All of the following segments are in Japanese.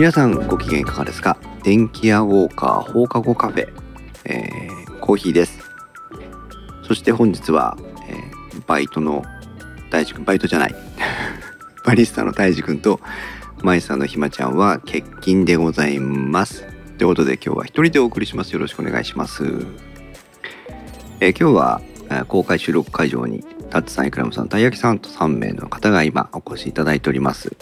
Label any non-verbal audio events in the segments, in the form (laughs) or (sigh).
皆さんご機嫌いかがですか？電気屋ウォーカー放課後カフェ、えー、コーヒーです。そして本日は、えー、バイトの大地君バイトじゃない。(laughs) バリスタの大地君とマイさんのひまちゃんは欠勤でございます。ということで今日は一人でお送りします。よろしくお願いします、えー、今日は公開収録会場にタッツさんイクラムさんたい焼きさんと3名の方が今お越しいただいております、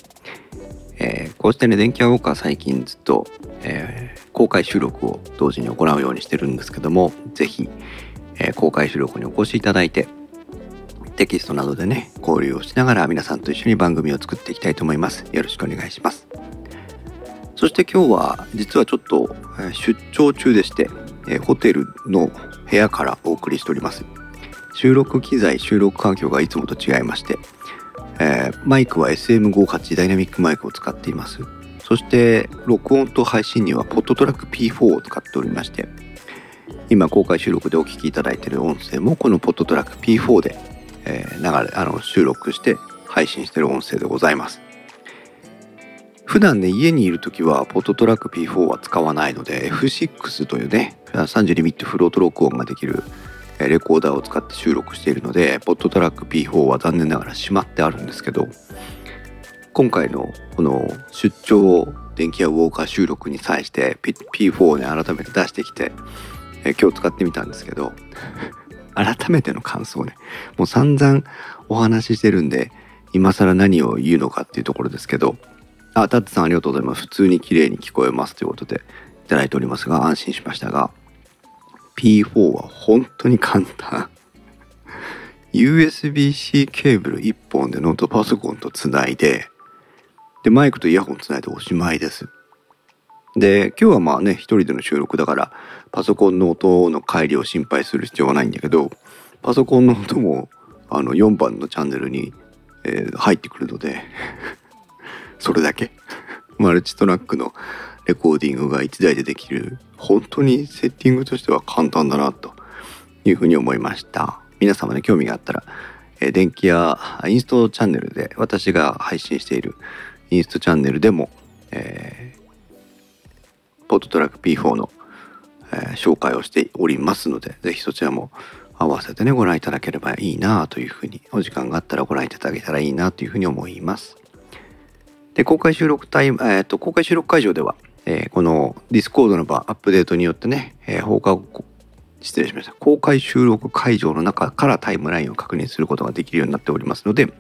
こうしてね電気屋ウォーカー最近ずっと、えー、公開収録を同時に行うようにしてるんですけども是非、えー、公開収録にお越しいただいてテキストなどでね交流をしながら皆さんと一緒に番組を作っていきたいと思います。よろしくお願いします。そして今日は実はちょっと出張中でして、えホテルの部屋からお送りしております。収録機材収録環境がいつもと違いましてえー、マイクは SM58 ダイナミックマイクを使っています。そして録音と配信にはポッドトラック P4 を使っておりまして今公開収録でお聞きいただいている音声もこのポッドトラック P4 で、えー、流れあの収録して配信してる音声でございます。普段ね家にいる時はポッドトラック P4 は使わないので F6 というね30リミットフロート録音ができるレコーダーを使って収録しているのでポットトラック P4 は残念ながらしまってあるんですけど今回のこの出張電気屋ウォーカー収録に際して P4 をね改めて出してきてえ今日使ってみたんですけど (laughs) 改めての感想ねもう散々お話ししてるんで今更何を言うのかっていうところですけどあタッツさんありがとうございます。普通に綺麗に聞こえますということでいただいておりますが安心しましたが P4 は本当に簡単。USB-C ケーブル1本でノートパソコンとつないででマイクとイヤホンつないでおしまいです。で今日はまあね一人での収録だからパソコンの音の帰りを心配する必要はないんだけどパソコンの音もあの4番のチャンネルに、えー、入ってくるので (laughs) それだけ。マルチトラックのレコーディングが1台でできる本当にセッティングとしては簡単だなというふうに思いました。皆様ね興味があったら、電気やインストチャンネルで私が配信しているインストチャンネルでも、えー、ポットトラック P4 の、えー、紹介をしておりますので是非そちらも合わせてねご覧いただければいいなというふうにお時間があったらご覧いただけたらいいなというふうに思います。で公開収録タイム、えーと公開収録会場ではえー、このディスコードの場アップデートによってね、えー、放課後失礼しました。公開収録会場の中からタイムラインを確認することができるようになっておりますので、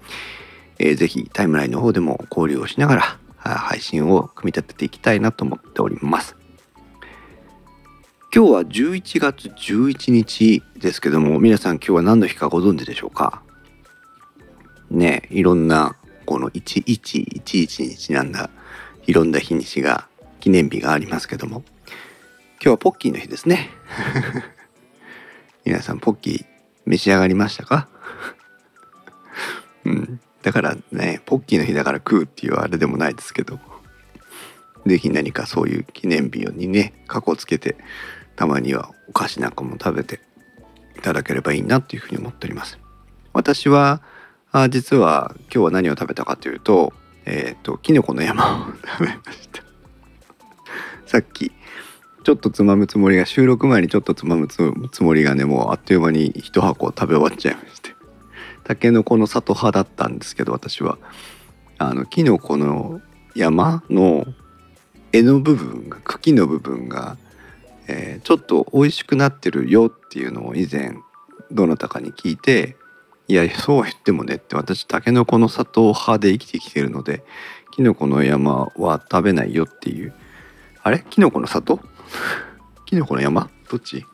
えー、ぜひタイムラインの方でも交流をしながら配信を組み立てていきたいなと思っております。今日は11月11日ですけども皆さん今日は何の日かご存知でしょうか？ねいろんなこの1111にちなんだいろんな日にちが記念日がありますけども。今日はポッキーの日ですね。(laughs) 皆さんポッキー召し上がりましたか？(laughs) うん。だからねポッキーの日だから食うっていうあれでもないですけど。是非何かそういう記念日にね過去つけてたまにはお菓子なんかも食べていただければいいなというふうに思っております。私はあ実は今日は何を食べたかというとえっ、ー、ときのこの山を食べました。さっきちょっとつまむつもりが収録前にちょっとつまむつもりがねもうあっという間に一箱食べ終わっちゃいまして。たけのこの里派だったんですけど私は。あのきのこの山の柄の部分が茎の部分が、えー、ちょっと美味しくなってるよっていうのを以前どなたかに聞いていやそうは言ってもねって私たけのこの里派で生きてきてるのできのこの山は食べないよっていうあれ？キノコの里？キノコの山？どっち？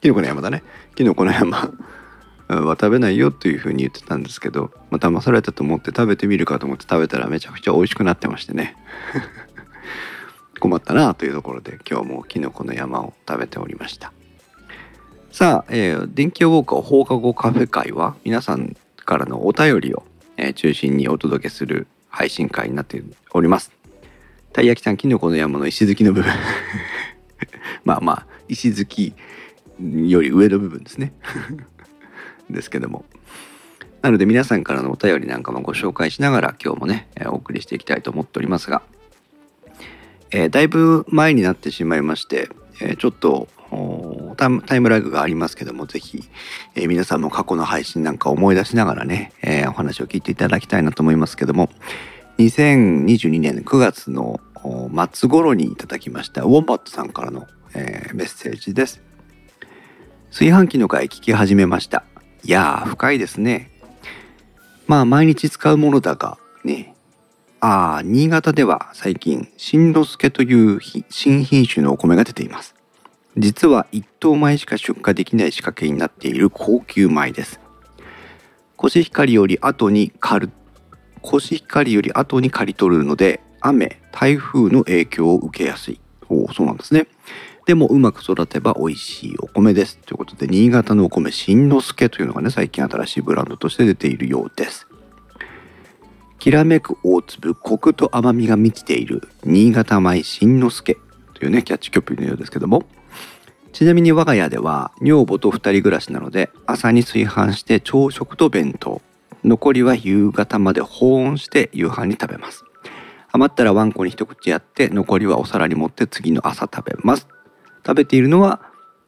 キノコの山だね。キノコの山。は食べないよというふうに言ってたんですけど、まあ、騙されたと思って食べてみるかと思って食べたらめちゃくちゃ美味しくなってましてね。(laughs) 困ったなというところで今日もキノコの山を食べておりました。さあ、えー、電気ウォーカー放課後カフェ会は皆さんからのお便りを、え、中心にお届けする配信会になっております。たい焼きさん、キノコの山の石突きの部分。(laughs) まあまあ、石突きより上の部分ですね。(laughs) ですけども。なので皆さんからのお便りなんかもご紹介しながら今日もね、お送りしていきたいと思っておりますが、えー、だいぶ前になってしまいまして、えー、ちょっとタイムラグがありますけども、ぜひ、えー、皆さんも過去の配信なんか思い出しながらね、えー、お話を聞いていただきたいなと思いますけども、2022年9月の末頃にいただきましたウォンバットさんからの、えー、メッセージです。炊飯器の回聞き始めました。いやー、深いですね。まあ、毎日使うものだが、ね。ああ、新潟では最近、新之助という新品種のお米が出ています。実は一等米しか出荷できない仕掛けになっている高級米です。コシヒカリより後に、コシヒカリより後に刈り取るので、雨、台風の影響を受けやすい。おお、そうなんですね。でもうまく育てば美味しいお米です。ということで、新潟のお米、新之助というのがね、最近新しいブランドとして出ているようです。きらめく大粒、コクと甘みが満ちている新潟米新之助というね、キャッチコピーのようですけども、ちなみに我が家では女房と二人暮らしなので、朝に炊飯して朝食と弁当、残りは夕方まで保温して夕飯に食べます。余ったらワンコに一口やって残りはお皿に盛って次の朝食べます。食べているのは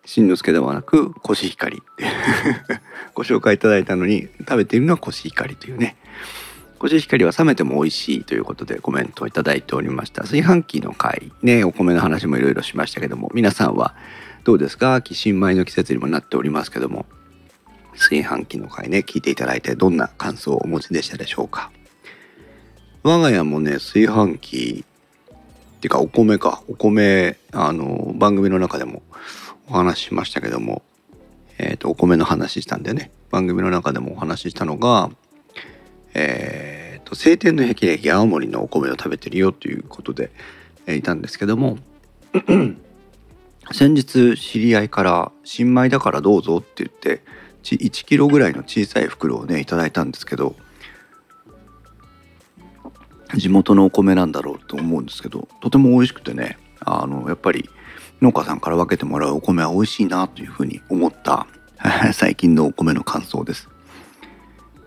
しんのすけではなくコシヒカリ。(laughs) ご紹介いただいたのに食べているのはコシヒカリというね。コシヒカリは冷めても美味しいということでコメントをいただいておりました。炊飯器の回ねお米の話もいろいろしましたけども皆さんはどうですか？新米の季節にもなっておりますけども。炊飯器の回ね聞いていただいてどんな感想をお持ちでしたでしょうか。我が家もね炊飯器っていうかお米か。お米あの番組の中でもお話ししましたけどもえっ、ー、とお米の話したんでね番組の中でもお話ししたのがえっ、ー、と晴天の霹靂青森のお米を食べてるよということで、えー、いたんですけども (clears throat) 先日知り合いから「新米だからどうぞ」って言って1キロぐらいの小さい袋をねいただいたんですけど地元のお米なんだろうと思うんですけどとても美味しくてねあのやっぱり農家さんから分けてもらうお米は美味しいなというふうに思った (laughs) 最近のお米の感想です。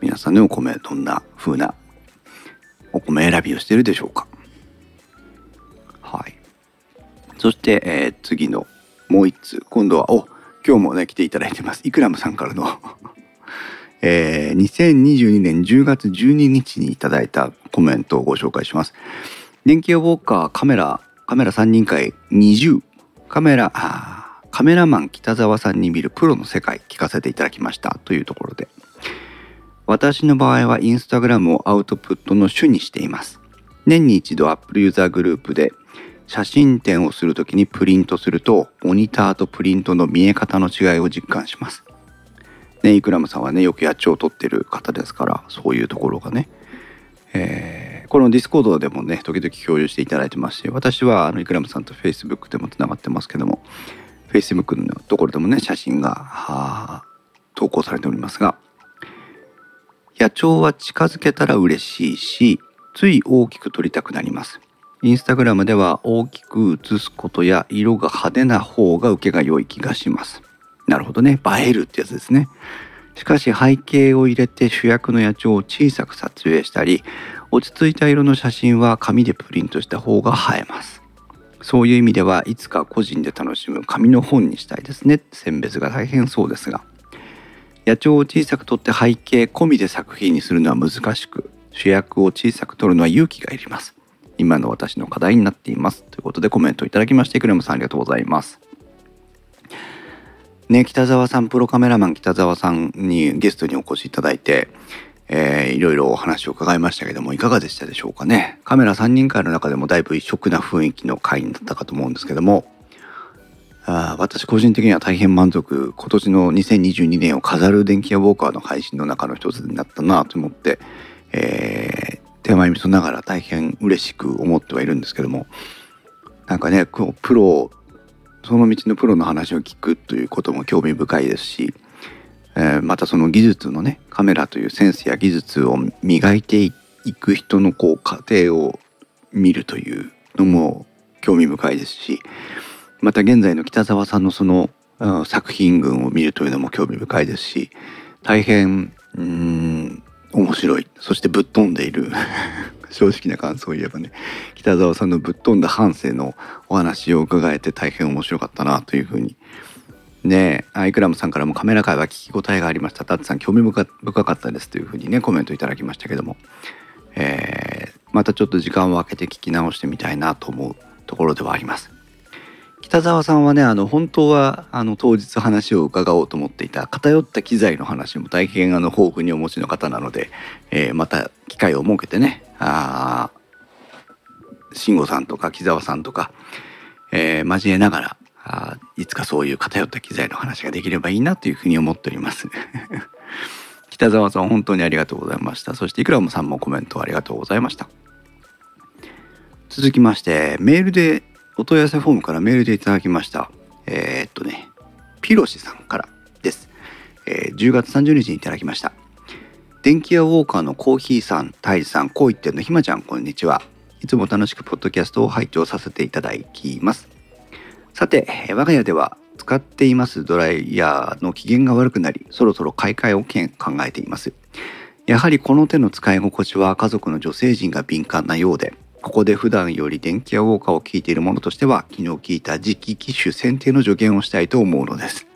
皆さんのお米どんな風なお米選びをしてるでしょうか。はい。そして、えー、次のもう一通今度はお今日もね来ていただいてますイクラムさんからの (laughs) えー、2022年10月12日にいただいたコメントをご紹介します。電気ウォーカーカメラ、カメラ3人会20、カメラ、カメラマン北沢さんに見るプロの世界聞かせていただきましたというところで。私の場合はインスタグラムをアウトプットの主にしています。年に一度 Apple ユーザーグループで写真展をするときにプリントするとモニターとプリントの見え方の違いを実感します。ね、イクラムさんはねよく野鳥を取ってる方ですからそういうところがね、えー、このディスコードでもね時々共有していただいてますし私はあのイクラムさんとフェイスブックでもつながってますけどもフェイスブックのところでもね写真が投稿されておりますが野鳥は近づけたら嬉しいしつい大きく撮りたくなりますインスタグラムでは大きく写すことや色が派手な方が受けが良い気がしますなるほどね。映えるってやつですね。しかし背景を入れて主役の野鳥を小さく撮影したり、落ち着いた色の写真は紙でプリントした方が映えます。そういう意味ではいつか個人で楽しむ紙の本にしたいですね。選別が大変そうですが。野鳥を小さく撮って背景込みで作品にするのは難しく、主役を小さく撮るのは勇気がいります。今の私の課題になっています。ということでコメントいただきまして、クレムさんありがとうございます。ね、北沢さん、プロカメラマン北沢さんにゲストにお越しいただいて、えー、いろいろお話を伺いましたけども、いかがでしたでしょうかね。カメラ3人会の中でもだいぶ異色な雰囲気の回になったかと思うんですけども、あ私個人的には大変満足、今年の2022年を飾る電気屋ウォーカーの配信の中の一つになったなと思って、えー、手前味噌ながら大変嬉しく思ってはいるんですけども、なんかね、プロその道のプロの話を聞くということも興味深いですし、えー、またその技術のねカメラというセンスや技術を磨いていく人のこう過程を見るというのも興味深いですしまた現在の北沢さんのその作品群を見るというのも興味深いですし大変うん面白い。そしてぶっ飛んでいる。(laughs) 正直な感想を言えばね。北澤さんのぶっ飛んだ半生のお話を伺えて大変面白かったなというふうに。ねアイクラムさんからもカメラ界は聞き応えがありました。タッツさん興味深かったですというふうにねコメントいただきましたけども、えー、またちょっと時間を空けて聞き直してみたいなと思うところではあります。北澤さんはねあの本当はあの当日話を伺おうと思っていた偏った機材の話も大変あの豊富にお持ちの方なので、えー、また機会を設けてねあ慎吾さんとか木澤さんとか、えー、交えながらあいつかそういう偏った機材の話ができればいいなというふうに思っております。(laughs) 北澤さん本当にありがとうございました。そしていくらもさんもコメントありがとうございました。続きましてメールでお問い合わせフォームからメールでいただきました。えー、っとね、ピロシさんからです。えー、10月30日にいただきました。電気屋ウォーカーのコーヒーさん、タイズさん、こう言ってんのひまちゃん、こんにちは。いつも楽しくポッドキャストを拝聴させていただきます。さて、我が家では使っていますドライヤーの機嫌が悪くなり、そろそろ買い替えを考えています。やはりこの手の使い心地は家族の女性陣が敏感なようで、ここで普段より電気屋ウォーカーを聞いている者としては昨日聞いた次期機種選定の助言をしたいと思うのです。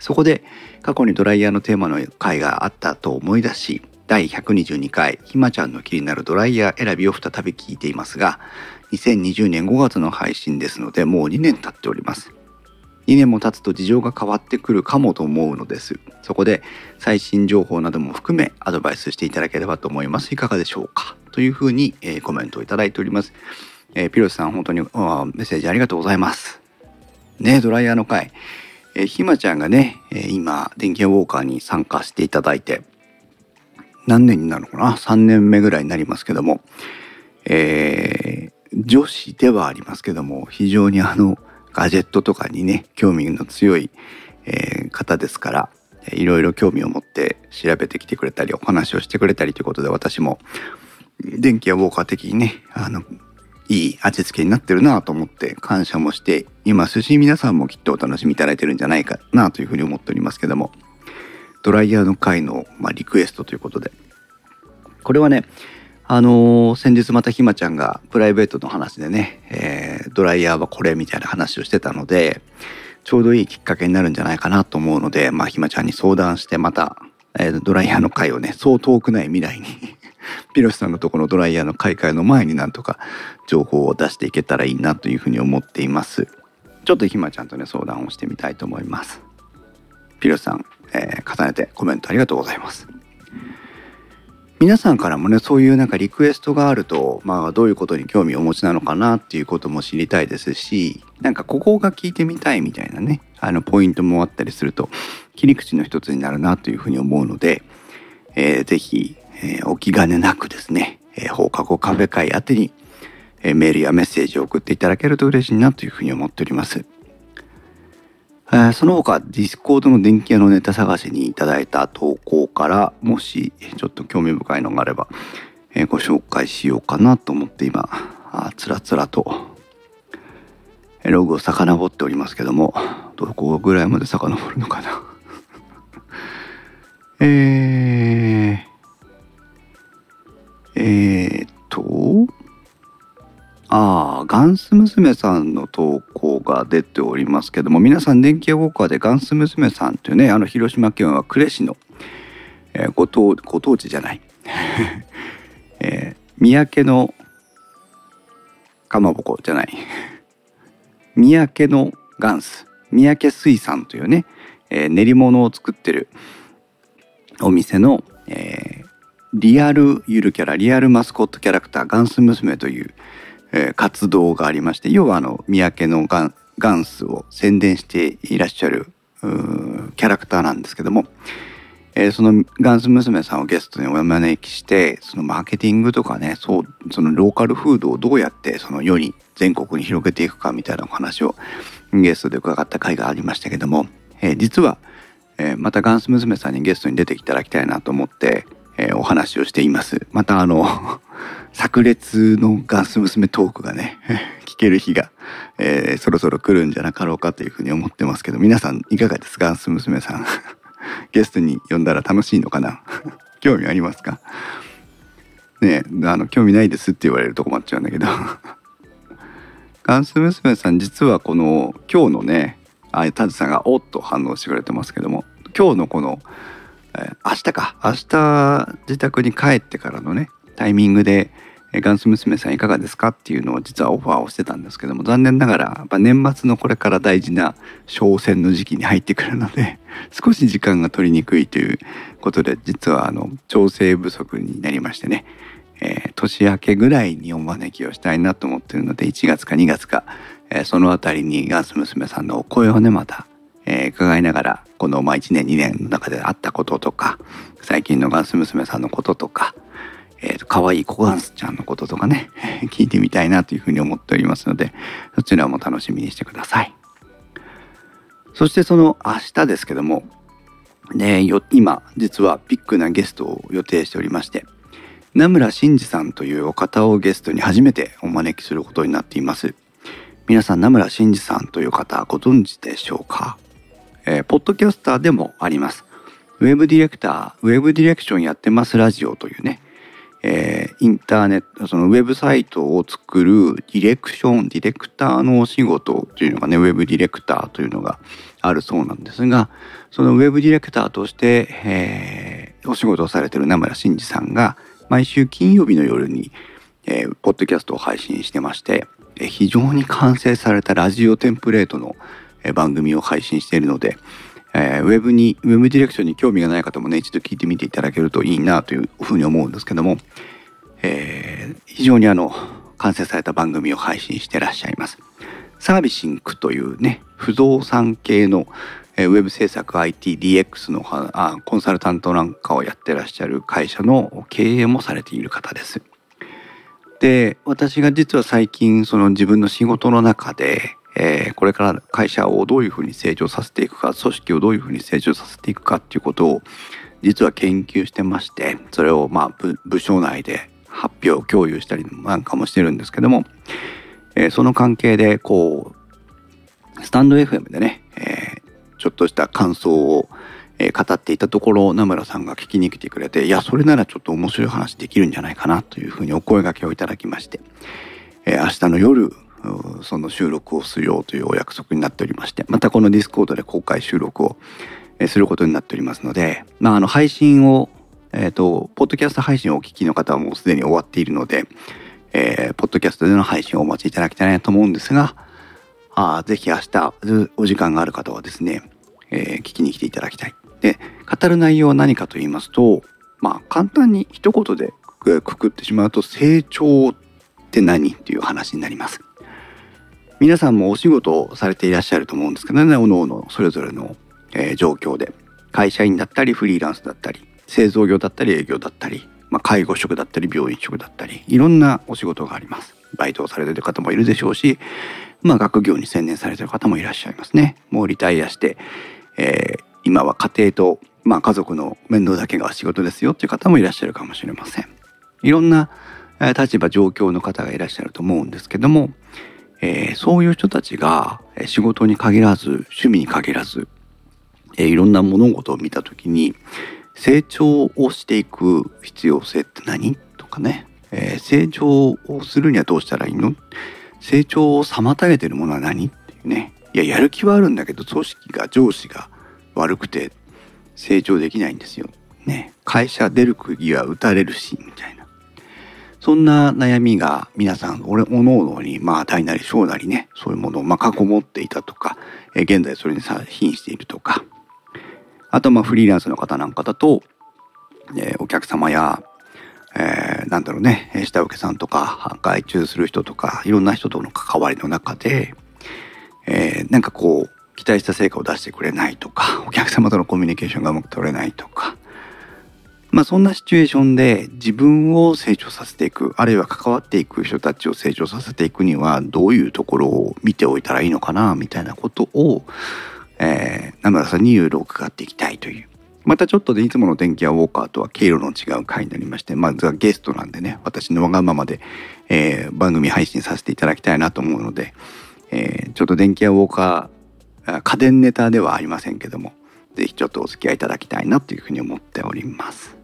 そこで過去にドライヤーのテーマの回があったと思い出し第122回ひまちゃんの気になるドライヤー選びを再び聞いていますが2020年5月の配信ですのでもう2年経っております。2年も経つと事情が変わってくるかもと思うのです。そこで最新情報なども含めアドバイスしていただければと思います。いかがでしょうか？というふうに、えー、コメントをいただいております。えー、ピロシさん本当にメッセージありがとうございます。ねドライヤーの会、えー、ひまちゃんがね、え、今電気ウォーカーに参加していただいて何年になるのかな？3年目ぐらいになりますけども、え、女子ではありますけども非常にあのガジェットとかにね興味の強い、え、方ですからいろいろ興味を持って調べてきてくれたりお話をしてくれたりということで私も電気やウォーカー的にね、あの、いい味付けになってるなと思って感謝もしていますし、皆さんもきっとお楽しみいただいてるんじゃないかなというふうに思っておりますけども、ドライヤーの回の、まあ、リクエストということで、これはね、あのー、先日またひまちゃんがプライベートの話でね、えー、ドライヤーはこれみたいな話をしてたので、ちょうどいいきっかけになるんじゃないかなと思うので、まあ、ひまちゃんに相談してまた、えー、ドライヤーの回をね、そう遠くない未来にピロシさんのところのドライヤーの買い替えの前になんとか情報を出していけたらいいなというふうに思っています。ちょっとひまちゃんとね相談をしてみたいと思います。ピロシさん、えー、重ねてコメントありがとうございます。皆さんからもねそういうなんかリクエストがあるとまあどういうことに興味をお持ちなのかなっていうことも知りたいですしなんかここが聞いてみたいみたいなねあのポイントもあったりすると切り口の一つになるなというふうに思うので、えー、ぜひえー、お気兼ねなくですね、えー、放課後カフェ会宛てに、えー、メールやメッセージを送っていただけると嬉しいなというふうに思っております。えー、その他、ディスコードの電気屋のネタ探しにいただいた投稿から、もしちょっと興味深いのがあれば、えー、ご紹介しようかなと思って今、あつらつらと、ログを遡っておりますけども、どこぐらいまで遡るのかな。(laughs) えー、ガンス娘さんの投稿が出ておりますけども、皆さん電気屋ウォーカーでガンス娘さんというね、あの広島県は呉市の、えー、ご当、ご当地じゃない、(laughs) えー、三宅のかまぼこじゃない、三宅のガンス、三宅水産というね、えー、練り物を作ってるお店の、えー、リアルゆるキャラリアルマスコットキャラクターガンス娘という、え、活動がありまして要はあの三宅のガンガンスを宣伝していらっしゃるキャラクターなんですけども、えー、そのガンス娘さんをゲストにお招きしてそのマーケティングとかねそうそのローカルフードをどうやってその世に全国に広げていくかみたいなお話をゲストで伺った回がありましたけども、えー、実は、えー、またガンス娘さんにゲストに出ていただきたいなと思ってえー、お話をしています。またあの、(laughs) 炸裂のガス娘トークがね、(laughs) 聞ける日が、えー、そろそろ来るんじゃなかろうかというふうに思ってますけど、皆さんいかがですか？ガス娘さん。(laughs) ゲストに呼んだら楽しいのかな？興味ありますか？ねあの興味ないですって言われると困っちゃうんだけどガンス娘さん実はこの今日のねあタズさんがおっと反応してくれてますけども今日のこの、明日か。明日自宅に帰ってからのねタイミングでガンス娘さんいかがですかっていうのを実はオファーをしてたんですけども残念ながら年末のこれから大事な商戦の時期に入ってくるので (laughs) 少し時間が取りにくいということで実はあの調整不足になりましてね、えー、年明けぐらいにお招きをしたいなと思ってるので1月か2月か、えー、その辺りにガンス娘さんのお声をねまた、えー、伺いながらこのまあ1年2年の中であったこととか最近のガンス娘さんのこととかえっ、ー、と、可愛いコガンスちゃんのこととかね、(laughs) 聞いてみたいなというふうに思っておりますので、そちらも楽しみにしてください。そしてその明日ですけども、ね、今、実はビッグなゲストを予定しておりまして、名村真司さんというお方をゲストに初めてお招きすることになっています。皆さん、名村真司さんという方ご存知でしょうか、えー、ポッドキャスターでもあります。ウェブディレクター、ウェブディレクションやってますラジオというね、えー、インターネットそのウェブサイトを作るディレクションディレクターのお仕事というのがねウェブディレクターというのがあるそうなんですがそのウェブディレクターとして、えー、お仕事をされてる名村真司さんが毎週金曜日の夜に、えー、ポッドキャストを配信してまして、え、非常に完成されたラジオテンプレートの、番組を配信しているのでえー、ウェブに、ウェブディレクションに興味がない方もね、一度聞いてみていただけるといいなというふうに思うんですけども、えー、非常にあの、完成された番組を配信してらっしゃいます。サービシンクというね、不動産系の、ウェブ制作 ITDX のあコンサルタントなんかをやってらっしゃる会社の経営もされている方です。で、私が実は最近その自分の仕事の中で、えー、これから会社をどういうふうに成長させていくか組織をどういうふうに成長させていくかっていうことを実は研究してましてそれをまあ部署内で発表共有したりなんかもしてるんですけども、えー、その関係でこうスタンド FM でね、えー、ちょっとした感想を、語っていたところ名村さんが聞きに来てくれていやそれならちょっと面白い話できるんじゃないかなというふうにお声がけをいただきまして、えー、明日の夜その収録をするようというお約束になっておりましてまたこのディスコードで公開収録をすることになっておりますので、まあ、あの配信を、えっ、ー、とポッドキャスト配信をお聞きの方はもうすでに終わっているので、えー、ポッドキャストでの配信をお待ちいただきたいなと思うんですがあぜひ明日お時間がある方はですね、えー、聞きに来ていただきたい。で語る内容は何かと言いますとまあ簡単に一言でくくってしまうと成長って何っていう話になります。皆さんもお仕事をされていらっしゃると思うんですけどね。おのおのそれぞれの、えー、状況で。会社員だったりフリーランスだったり製造業だったり営業だったり、まあ、介護職だったり病院職だったりいろんなお仕事があります。バイトをされてる方もいるでしょうし、まあ、学業に専念されてる方もいらっしゃいますね。もうリタイアして、えー、今は家庭と、まあ、家族の面倒だけが仕事ですよっていう方もいらっしゃるかもしれません。いろんな立場状況の方がいらっしゃると思うんですけどもえー、そういう人たちが仕事に限らず趣味に限らず、えー、いろんな物事を見た時に成長をしていく必要性って何？とかね、えー、成長をするにはどうしたらいいの？成長を妨げてるものは何？っていうね。いややる気はあるんだけど組織が上司が悪くて成長できないんですよ。ね。会社出る釘は打たれるしみたいな。そんな悩みが皆さん、俺、おのおのに、まあ、大なり小なりね、そういうものを、まあ、囲もっていたとか、え現在それにさ、瀕しているとか、あと、まあ、フリーランスの方なんかだと、え、お客様や、えー、なんだろうね、下請けさんとか、外注する人とか、いろんな人との関わりの中で、えー、なんかこう、期待した成果を出してくれないとか、お客様とのコミュニケーションがうまく取れないとか、まあそんなシチュエーションで自分を成長させていくあるいは関わっていく人たちを成長させていくにはどういうところを見ておいたらいいのかなみたいなことを、えー、名村さんにいろいろ伺っていきたいというまたちょっとでいつもの電気屋ウォーカーとは経路の違う回になりましてまずはゲストなんでね私のわがままで、えー、番組配信させていただきたいなと思うので、えー、ちょっと電気屋ウォーカー家電ネタではありませんけども是非ちょっとお付き合いいただきたいなというふうに思っております。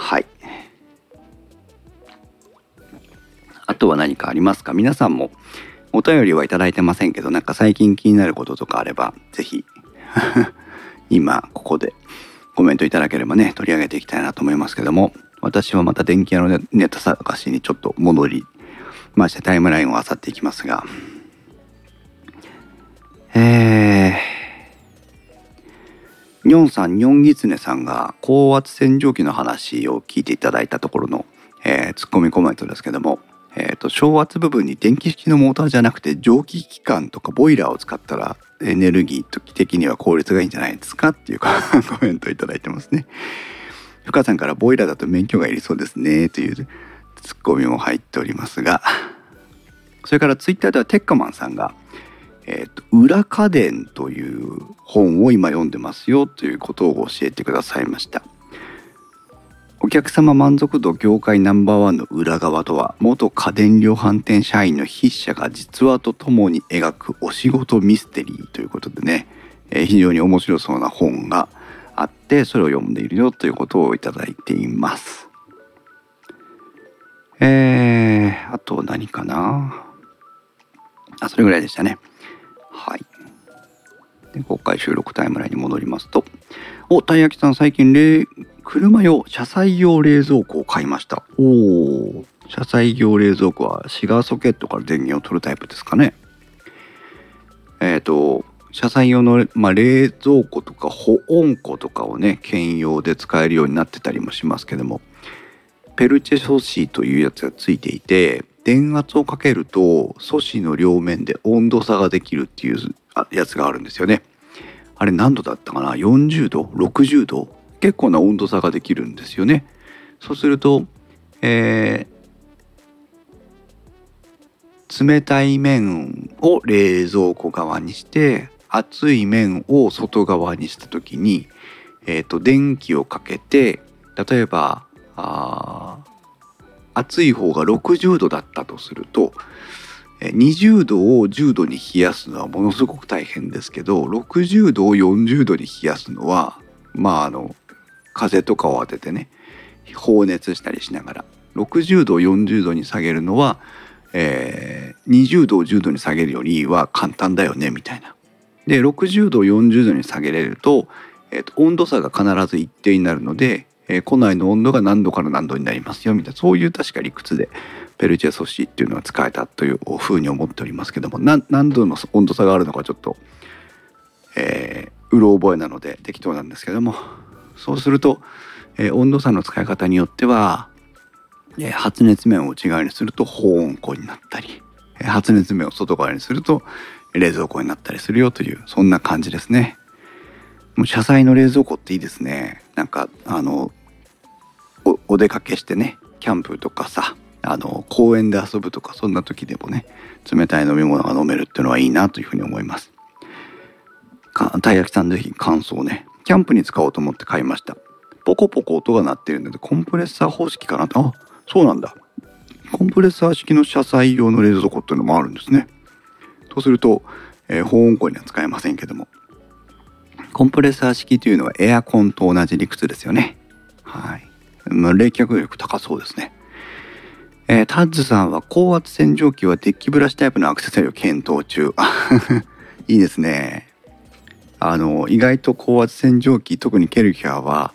はい。あとは何かありますか？皆さんもお便りはいただいてませんけど、なんか最近気になることとかあれば、是非 (laughs) 今ここでコメントいただければね、取り上げていきたいなと思いますけども、私はまた電気屋のネタ探しにちょっと戻りましてタイムラインを漁っていきますが、えーニョンさん、ニョンギツネさんが高圧洗浄機の話を聞いていただいたところの、えー、ツッコミコメントですけども、えーと、昇圧部分に電気式のモーターじゃなくて蒸気機関とかボイラーを使ったらエネルギー的には効率がいいんじゃないですかっていうコメントをいただいてますね。深さんからボイラーだと免許がいりそうですねというツッコミも入っておりますがそれからツイッターではテッカマンさんがえーと、裏家電という本を今読んでますよということを教えてくださいました。お客様満足度業界ナンバーワンの裏側とは元家電量販店社員の筆者が実話とともに描くお仕事ミステリーということでね、えー、非常に面白そうな本があってそれを読んでいるよということをいただいています。えー、あと何かな？あそれぐらいでしたね。はい。で公開収録タイムラインに戻りますとおたい焼きさん最近車用車載用冷蔵庫を買いました。おお車載用冷蔵庫はシガーソケットから電源を取るタイプですかね。えっ、ー、と車載用の、まあ、冷蔵庫とか保温庫とかをね兼用で使えるようになってたりもしますけどもペルチェソシーというやつがついていて電圧をかけると素子の両面で温度差ができるっていうやつがあるんですよね。あれ何度だったかな？40度？60度？結構な温度差ができるんですよね。そうすると、えー、冷たい面を冷蔵庫側にして熱い面を外側にした時に、えーと、電気をかけて例えばあ暑い方が60度だったとすると20度を10度に冷やすのはものすごく大変ですけど60度を40度に冷やすのはまああの風とかを当ててね放熱したりしながら60度を40度に下げるのは、えー、20度を10度に下げるよりは簡単だよねみたいな。で60度を40度に下げれると,、えーと温度差が必ず一定になるのでえー、庫内の温度が何度から何度になりますよみたいなそういう確か理屈でペルチェ素子っていうのは使えたというふうに思っておりますけども何度の温度差があるのかちょっと、えー、うろ覚えなので適当なんですけどもそうすると、えー、温度差の使い方によっては、えー、発熱面を内側にすると保温庫になったり、えー、発熱面を外側にすると冷蔵庫になったりするよというそんな感じですね。もう車載の冷蔵庫っていいですね。なんかあのお出かけしてねキャンプとかさあの公園で遊ぶとかそんな時でもね冷たい飲み物が飲めるっていうのはいいなというふうに思います。たい焼きさんぜひ感想ねキャンプに使おうと思って買いました。ポコポコ音が鳴ってるのでコンプレッサー方式かなと。あそうなんだ。コンプレッサー式の車載用の冷蔵庫っていうのもあるんですね。とすると、えー、保温庫には使えませんけども。コンプレッサー式というのはエアコンと同じ理屈ですよね。はい。まあ、冷却力高そうですね。えー、タッズさんは高圧洗浄機はデッキブラシタイプのアクセサリーを検討中。(laughs) いいですね。あの、意外と高圧洗浄機、特にケルキャーは、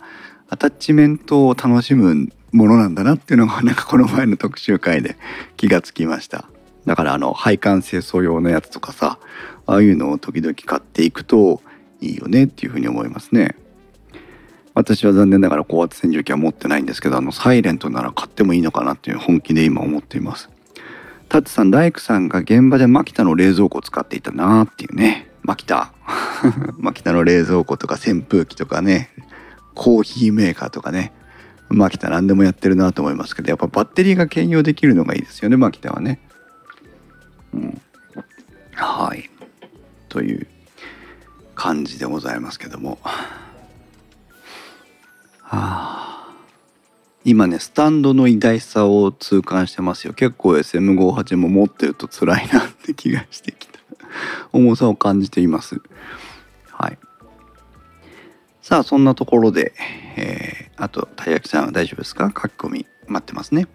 アタッチメントを楽しむものなんだなっていうのが、なんかこの前の特集会で (laughs) 気がつきました。だからあの、配管清掃用のやつとかさ、ああいうのを時々買っていくといいよねっていうふうに思いますね。私は残念ながら高圧洗浄機は持ってないんですけどあのサイレントなら買ってもいいのかなっていう本気で今思っています。タッツさん大工さんが現場でマキタの冷蔵庫を使っていたなーっていうね。マキタ。(laughs) マキタの冷蔵庫とか扇風機とかね。コーヒーメーカーとかね。マキタ何でもやってるなと思いますけどやっぱバッテリーが兼用できるのがいいですよねマキタはね。うん。はい。という感じでございますけども。あ今ねスタンドの偉大さを痛感してますよ。結構 SM58 も持ってると辛いなって気がしてきた。(laughs) 重さを感じています。はい。さあそんなところで、えー、あとたい焼きさんは大丈夫ですか？書き込み待ってますね。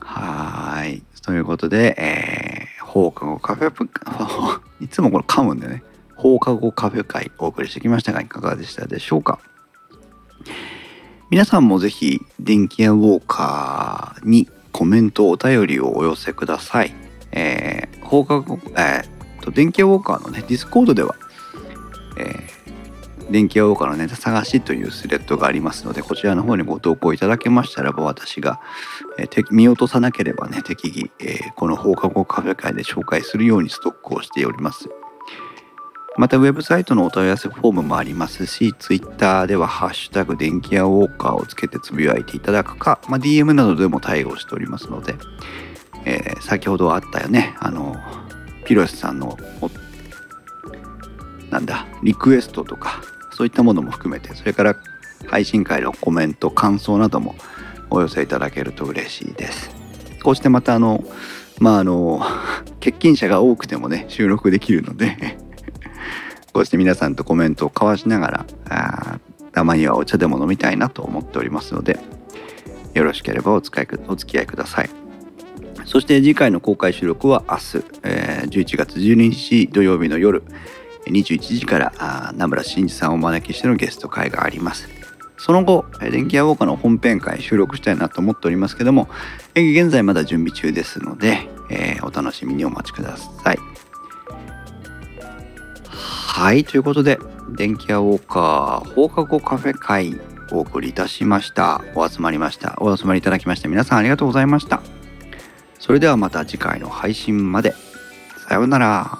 はい。ということで、えー、放課後カフェ (laughs) いつもこれ噛むんでね。放課後カフェ会お送りしてきましたがいかがでしたでしょうか？皆さんもぜひ電気屋ウォーカーにコメントお便りをお寄せください、えー、放課後、えー、と電気屋ウォーカーのねディスコードでは、えー、電気屋ウォーカーのネタ探しというスレッドがありますのでこちらの方にご投稿いただけましたらば私が、えー、見落とさなければね適宜、えー、この放課後カフェ会で紹介するようにストックをしております。またウェブサイトのお問い合わせフォームもありますし、ツイッターではハッシュタグ電気屋ウォーカーをつけてつぶやいていただくか、まあ、DM などでも対応しておりますので、えー、先ほどあったよね、あの、ピロシさんの、なんだ、リクエストとか、そういったものも含めて、それから配信会のコメント、感想などもお寄せいただけると嬉しいです。こうしてまたあの、まああの、(laughs) 欠勤者が多くてもね、収録できるのでこうして皆さんとコメントを交わしながらたまにはお茶でも飲みたいなと思っておりますのでよろしければお使いお付き合いください。そして次回の公開収録は明日、えー、11月12日土曜日の夜21時から名村真司さんをお招きしてのゲスト会があります。その後電気屋ウォーカーの本編会収録したいなと思っておりますけども現在まだ準備中ですので、えー、お楽しみにお待ちください。はい、ということで、電気屋ウォーカー放課後カフェ会お送りいたしました。お集まりました。お集まりいただきまして皆さんありがとうございました。それではまた次回の配信まで。さようなら。